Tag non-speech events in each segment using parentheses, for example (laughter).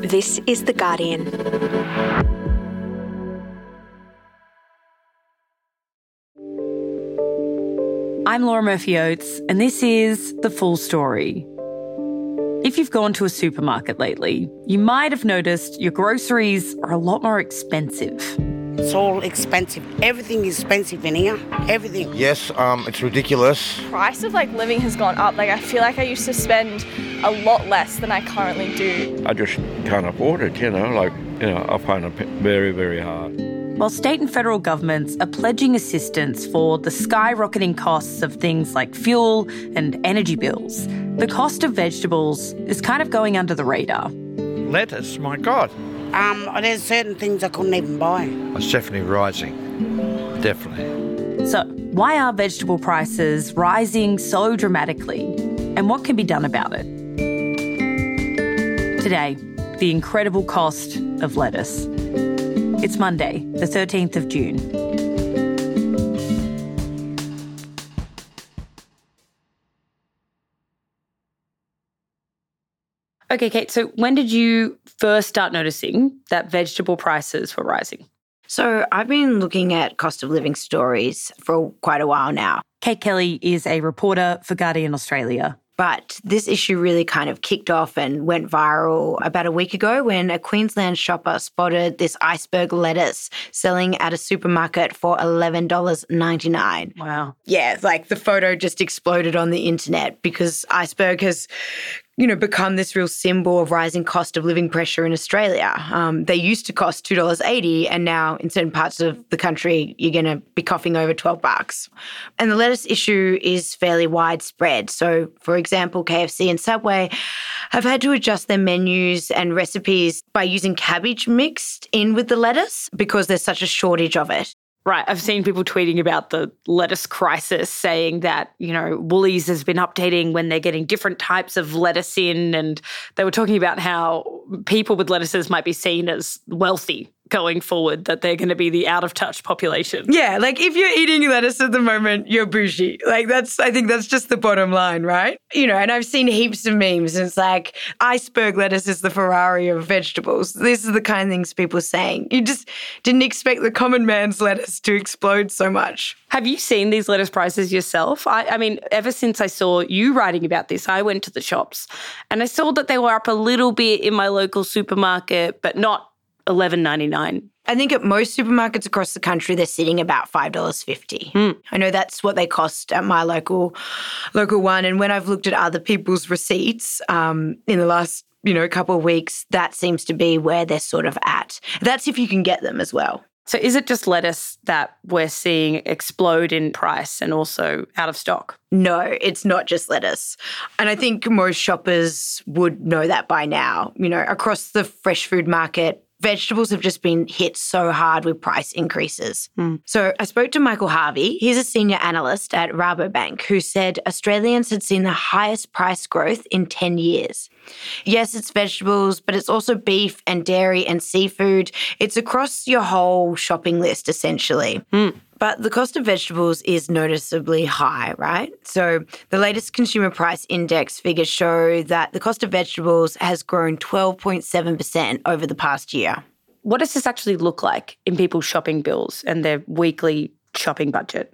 This is The Guardian. I'm Laura Murphy Oates, and this is The Full Story. If you've gone to a supermarket lately, you might have noticed your groceries are a lot more expensive. It's all expensive. Everything is expensive in here. Everything. Yes, um, it's ridiculous. price of like living has gone up. Like I feel like I used to spend a lot less than I currently do. I just can't afford it, you know, like, you know, I find it very, very hard. While state and federal governments are pledging assistance for the skyrocketing costs of things like fuel and energy bills, the cost of vegetables is kind of going under the radar. Lettuce, my God. Um, there's certain things I couldn't even buy. It's definitely rising. Definitely. So, why are vegetable prices rising so dramatically? And what can be done about it? Today, the incredible cost of lettuce. It's Monday, the 13th of June. Okay, Kate, so when did you first start noticing that vegetable prices were rising? So I've been looking at cost of living stories for quite a while now. Kate Kelly is a reporter for Guardian Australia. But this issue really kind of kicked off and went viral about a week ago when a Queensland shopper spotted this iceberg lettuce selling at a supermarket for $11.99. Wow. Yeah, like the photo just exploded on the internet because iceberg has you know, become this real symbol of rising cost of living pressure in Australia. Um, they used to cost two dollars eighty, and now in certain parts of the country, you're going to be coughing over twelve bucks. And the lettuce issue is fairly widespread. So, for example, KFC and Subway have had to adjust their menus and recipes by using cabbage mixed in with the lettuce because there's such a shortage of it. Right. I've seen people tweeting about the lettuce crisis, saying that, you know, Woolies has been updating when they're getting different types of lettuce in. And they were talking about how people with lettuces might be seen as wealthy going forward, that they're going to be the out of touch population. Yeah, like if you're eating lettuce at the moment, you're bougie. Like that's, I think that's just the bottom line, right? You know, and I've seen heaps of memes. And it's like iceberg lettuce is the Ferrari of vegetables. This is the kind of things people are saying. You just didn't expect the common man's lettuce to explode so much. Have you seen these lettuce prices yourself? I, I mean, ever since I saw you writing about this, I went to the shops and I saw that they were up a little bit in my local supermarket, but not eleven ninety nine. I think at most supermarkets across the country, they're sitting about five dollars fifty. I know that's what they cost at my local local one. And when I've looked at other people's receipts um, in the last you know couple of weeks, that seems to be where they're sort of at. That's if you can get them as well. So is it just lettuce that we're seeing explode in price and also out of stock? No, it's not just lettuce. And I think most shoppers would know that by now. You know, across the fresh food market, vegetables have just been hit so hard with price increases. Hmm. So I spoke to Michael Harvey. He's a senior analyst at Rabobank who said Australians had seen the highest price growth in 10 years. Yes, it's vegetables, but it's also beef and dairy and seafood. It's across your whole shopping list, essentially. Hmm. But the cost of vegetables is noticeably high, right? So the latest consumer price index figures show that the cost of vegetables has grown 12.7% over the past year. What does this actually look like in people's shopping bills and their weekly shopping budget?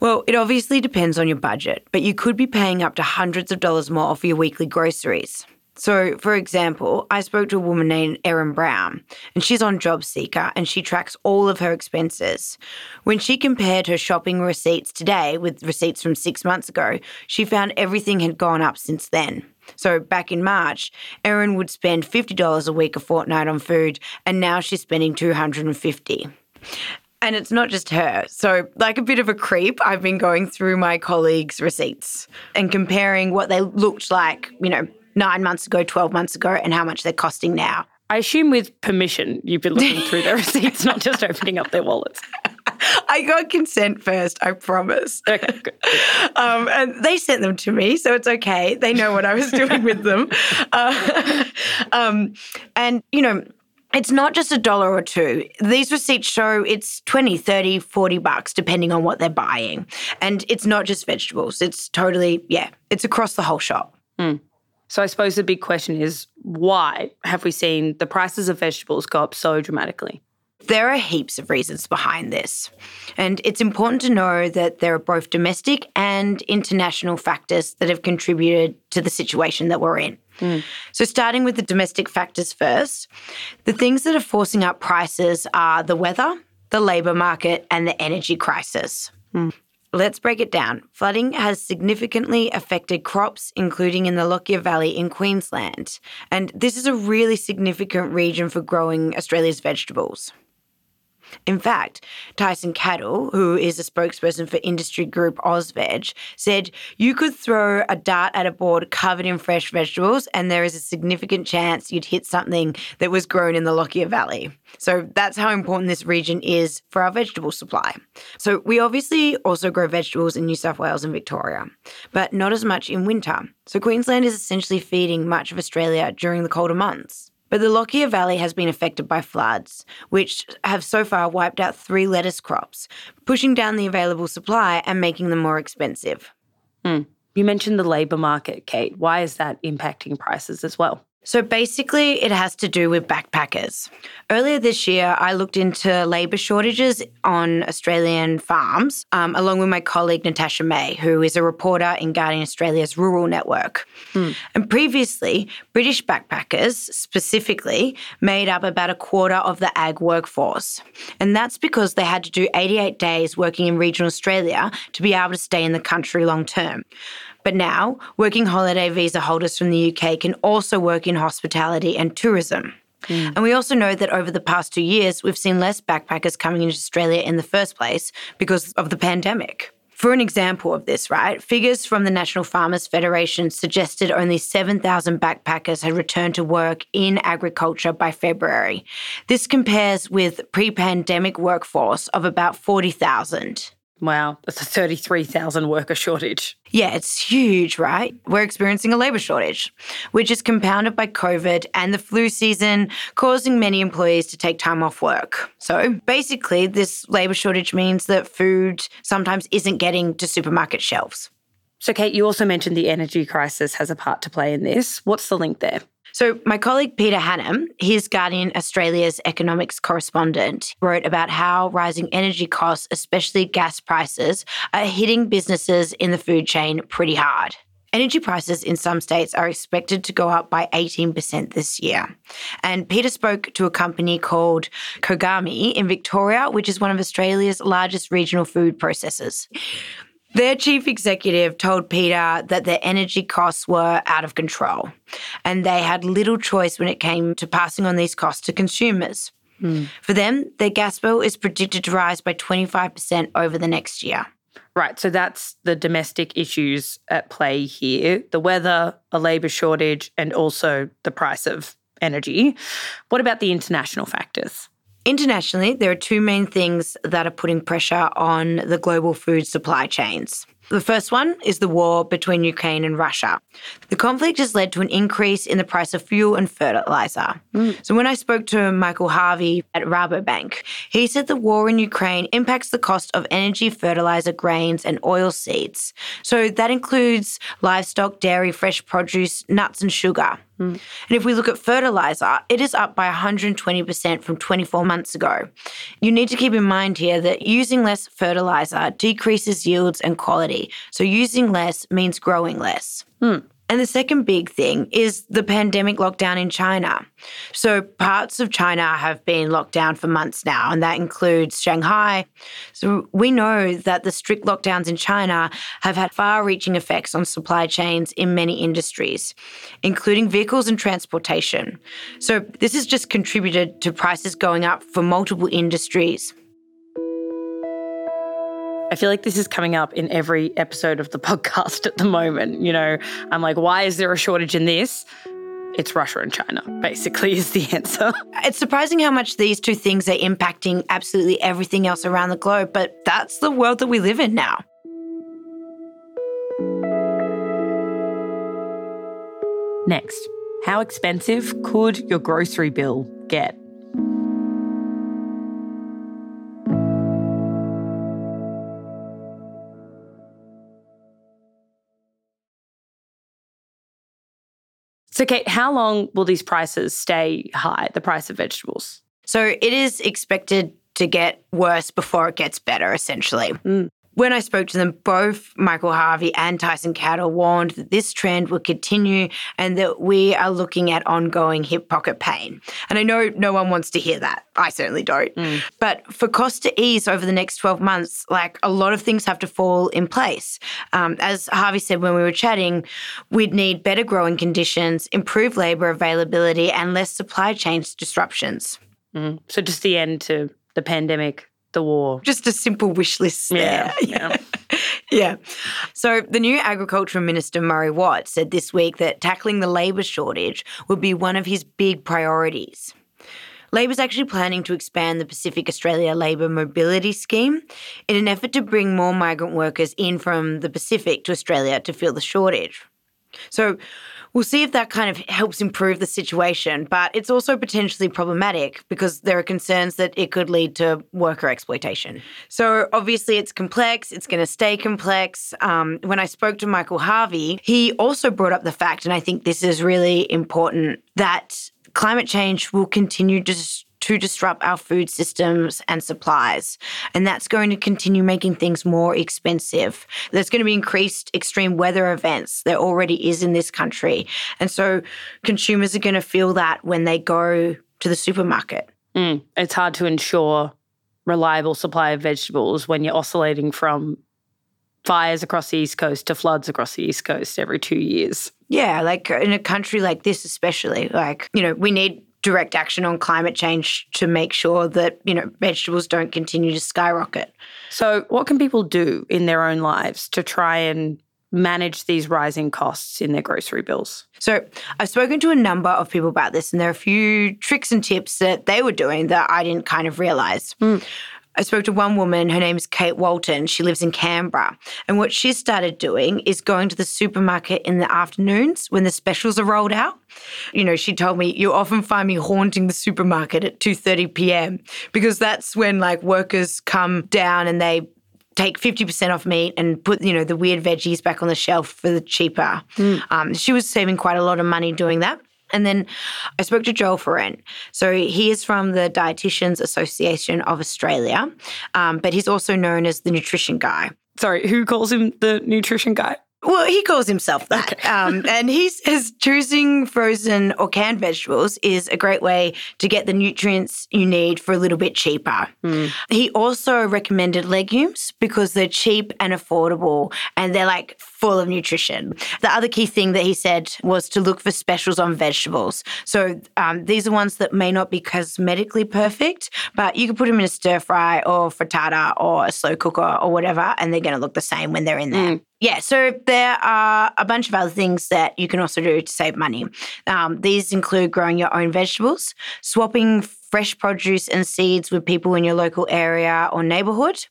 Well, it obviously depends on your budget, but you could be paying up to hundreds of dollars more for your weekly groceries. So, for example, I spoke to a woman named Erin Brown, and she's on JobSeeker and she tracks all of her expenses. When she compared her shopping receipts today with receipts from six months ago, she found everything had gone up since then. So, back in March, Erin would spend $50 a week a fortnight on food, and now she's spending 250. And it's not just her. So, like a bit of a creep, I've been going through my colleagues' receipts and comparing what they looked like, you know, nine months ago, 12 months ago, and how much they're costing now. I assume with permission, you've been looking through their (laughs) receipts, not just opening up their wallets. (laughs) I got consent first, I promise. Okay, good. (laughs) Um, and they sent them to me, so it's okay. They know what I was doing with them. Uh, um, and, you know, it's not just a dollar or two. These receipts show it's 20, 30, 40 bucks, depending on what they're buying. And it's not just vegetables. It's totally, yeah, it's across the whole shop. So I suppose the big question is why have we seen the prices of vegetables go up so dramatically? There are heaps of reasons behind this. And it's important to know that there are both domestic and international factors that have contributed to the situation that we're in. Mm. So, starting with the domestic factors first, the things that are forcing up prices are the weather, the labour market, and the energy crisis. Mm. Let's break it down. Flooding has significantly affected crops, including in the Lockyer Valley in Queensland. And this is a really significant region for growing Australia's vegetables. In fact, Tyson Cattle, who is a spokesperson for industry group AUSVEG, said you could throw a dart at a board covered in fresh vegetables, and there is a significant chance you'd hit something that was grown in the Lockyer Valley. So that's how important this region is for our vegetable supply. So we obviously also grow vegetables in New South Wales and Victoria, but not as much in winter. So Queensland is essentially feeding much of Australia during the colder months. But the Lockyer Valley has been affected by floods, which have so far wiped out three lettuce crops, pushing down the available supply and making them more expensive. Hmm. You mentioned the labour market, Kate. Why is that impacting prices as well? So basically, it has to do with backpackers. Earlier this year, I looked into labour shortages on Australian farms, um, along with my colleague Natasha May, who is a reporter in Guardian Australia's rural network. And previously, British backpackers specifically made up about a quarter of the ag workforce. And that's because they had to do 88 days working in regional Australia to be able to stay in the country long term. But now, working holiday visa holders from the UK can also work in hospitality and tourism. Hmm. And we also know that over the past two years, we've seen less backpackers coming into Australia in the first place because of the pandemic. For an example of this, right, figures from the National Farmers Federation suggested only 7,000 backpackers had returned to work in agriculture by February. This compares with pre pandemic workforce of about 40,000. Wow, that's a 33,000 worker shortage. Yeah, it's huge, right? We're experiencing a labour shortage, which is compounded by COVID and the flu season, causing many employees to take time off work. So basically, this labour shortage means that food sometimes isn't getting to supermarket shelves. So, Kate, you also mentioned the energy crisis has a part to play in this. What's the link there? So, my colleague Peter Hannam, his Guardian Australia's economics correspondent, wrote about how rising energy costs, especially gas prices, are hitting businesses in the food chain pretty hard. Energy prices in some states are expected to go up by 18% this year. And Peter spoke to a company called Kagome in Victoria, which is one of Australia's largest regional food processors. Their chief executive told Peter that their energy costs were out of control and they had little choice when it came to passing on these costs to consumers. Hmm. For them, their gas bill is predicted to rise by 25% over the next year. Right, so that's the domestic issues at play here the weather, a labour shortage, and also the price of energy. What about the international factors? Internationally, there are two main things that are putting pressure on the global food supply chains. The first one is the war between Ukraine and Russia. The conflict has led to an increase in the price of fuel and fertilizer. Mm. So, when I spoke to Michael Harvey at Rabobank, he said the war in Ukraine impacts the cost of energy, fertilizer, grains, and oil seeds. So, that includes livestock, dairy, fresh produce, nuts, and sugar. Mm. And if we look at fertilizer, it is up by 120% from 24 months ago. You need to keep in mind here that using less fertilizer decreases yields and quality. So using less means growing less. Hmm. And the second big thing is the pandemic lockdown in China. So parts of China have been locked down for months now, and that includes Shanghai. So we know that the strict lockdowns in China have had far reaching effects on supply chains in many industries, including vehicles and transportation. So this has just contributed to prices going up for multiple industries. I feel like this is coming up in every episode of the (laughs) podcast at the moment. You know, I'm like, why is there a shortage in this? It's Russia and China, basically, is the (laughs) answer. It's surprising how much these two things are impacting absolutely everything else around the globe, but that's the world that we live in now. Next, how expensive could your grocery bill get? So, Kate, how long will these prices stay high, the price of vegetables? So it is expected to get worse before it gets better, essentially. Mm. When I spoke to them, both Michael Harvey and Tyson Cattle warned that this trend will continue and that we are looking at ongoing hip pocket pain. And I know no one wants to hear that. I certainly don't. But for cost to ease over the next 12 months, like a lot of things have to fall in place. Um, as Harvey said when we were chatting, we'd need better growing conditions, improved labour availability, and less supply chain disruptions. So, just the end to the pandemic, the war. Just a simple wish list there. (laughs) Yeah. Yeah. So the new Agriculture Minister, Murray Watt, said this week that tackling the labour shortage would be one of his big priorities. Labor's actually planning to expand the Pacific Australia Labour Mobility Scheme in an effort to bring more migrant workers in from the Pacific to Australia to fill the shortage. So we'll see if that kind of helps improve the situation, but it's also potentially problematic because there are concerns that it could lead to worker exploitation. So obviously it's complex, it's going to stay complex. Um, when I spoke to Michael Harvey, he also brought up the fact, and I think this is really important, that climate change will continue to to disrupt our food systems and supplies. And that's going to continue making things more expensive. There's going to be increased extreme weather events. There already is in this country. And so consumers are going to feel that when they go to the supermarket. Mm. It's hard to ensure reliable supply of vegetables when you're oscillating from fires across the East Coast to floods across the East Coast every two years. Yeah, like in a country like this, especially, like, you know, we need direct action on climate change to make sure that, you know, vegetables don't continue to skyrocket. So, what can people do in their own lives to try and manage these rising costs in their grocery bills? So, I've spoken to a number of people about this, and there are a few tricks and tips that they were doing that I didn't kind of realize. Hmm. I spoke to one woman, her name is Kate Walton. She lives in Canberra. And what she started doing is going to the supermarket in the afternoons when the specials are rolled out. You know, she told me you often find me haunting the supermarket at 2:30 p.m. because that's when like workers come down and they take 50% off meat and put, you know, the weird veggies back on the shelf for the cheaper. Um, she was saving quite a lot of money doing that. And then I spoke to Joel Feren. So he is from the Dietitians Association of Australia, um, but he's also known as the nutrition guy. Sorry, who calls him the nutrition guy? Well, he calls himself that. Um, (laughs) and he says choosing frozen or canned vegetables is a great way to get the nutrients you need for a little bit cheaper. He also recommended legumes because they're cheap and affordable and they're like full of nutrition. The other key thing that he said was to look for specials on vegetables. So um, these are ones that may not be cosmetically perfect, but you can put them in a stir fry or frittata or a slow cooker or whatever, and they're going to look the same when they're in there. Yeah, so there are a bunch of other things that you can also do to save money. Um, these include growing your own vegetables, swapping fresh produce and seeds with people in your local area or neighborhood.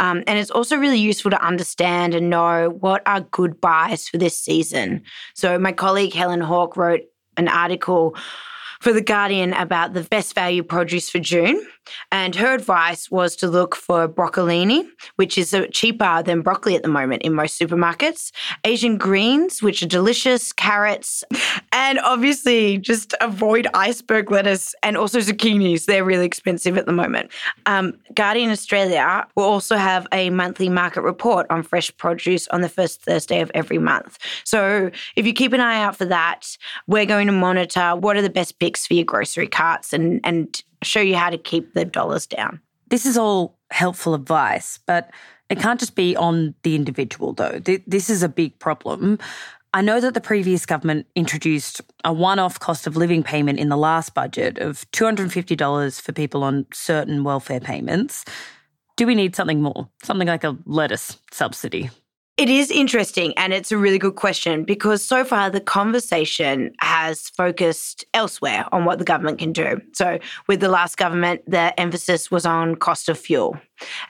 Um, and it's also really useful to understand and know what are good buys for this season. So, my colleague Helen Hawke wrote an article for The Guardian about the best value produce for June. And her advice was to look for broccolini, which is uh, cheaper than broccoli at the moment in most supermarkets, Asian greens, which are delicious, carrots, and obviously just avoid iceberg lettuce and also zucchinis. They're really expensive at the moment. Um, Guardian Australia will also have a monthly market report on fresh produce on the first Thursday of every month. So if you keep an eye out for that, we're going to monitor what are the best picks for your grocery carts and, and show you how to keep the dollars down. This is all helpful advice, but it can't just be on the individual, though. This is a big problem. I know that the previous government introduced a one off cost of living payment in the last budget of $250 for people on certain welfare payments. Do we need something more? Something like a lettuce subsidy? It is interesting and it's a really good question because so far the conversation has focused elsewhere on what the government can do. So, with the last government, the emphasis was on cost of fuel.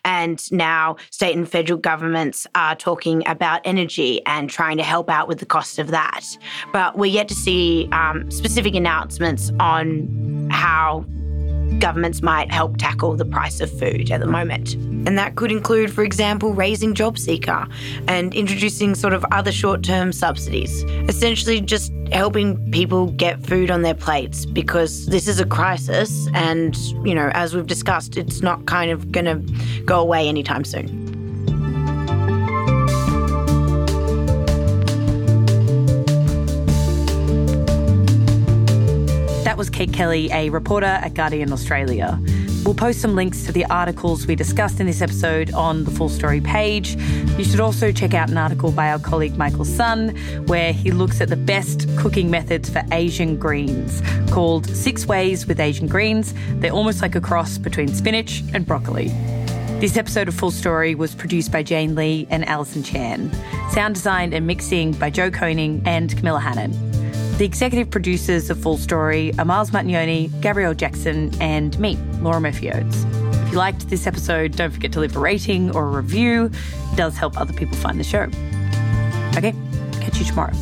And now state and federal governments are talking about energy and trying to help out with the cost of that. But we're yet to see um, specific announcements on how governments might help tackle the price of food at the moment. And that could include, for example, raising job seeker and introducing sort of other short term subsidies. Essentially, just helping people get food on their plates because this is a crisis. And, you know, as we've discussed, it's not kind of going to go away anytime soon. Was Kate Kelly, a reporter at Guardian Australia. We'll post some links to the articles we discussed in this episode on the full story page. You should also check out an article by our colleague Michael Sun, where he looks at the best cooking methods for Asian greens, called Six Ways with Asian Greens. They're almost like a cross between spinach and broccoli. This episode of Full Story was produced by Jane Lee and Alison Chan. Sound design and mixing by Joe Koning and Camilla Hannan. The executive producers of Full Story are Miles Martignoni, Gabrielle Jackson, and me, Laura Murphy Oates. If you liked this episode, don't forget to leave a rating or a review. It does help other people find the show. Okay, catch you tomorrow.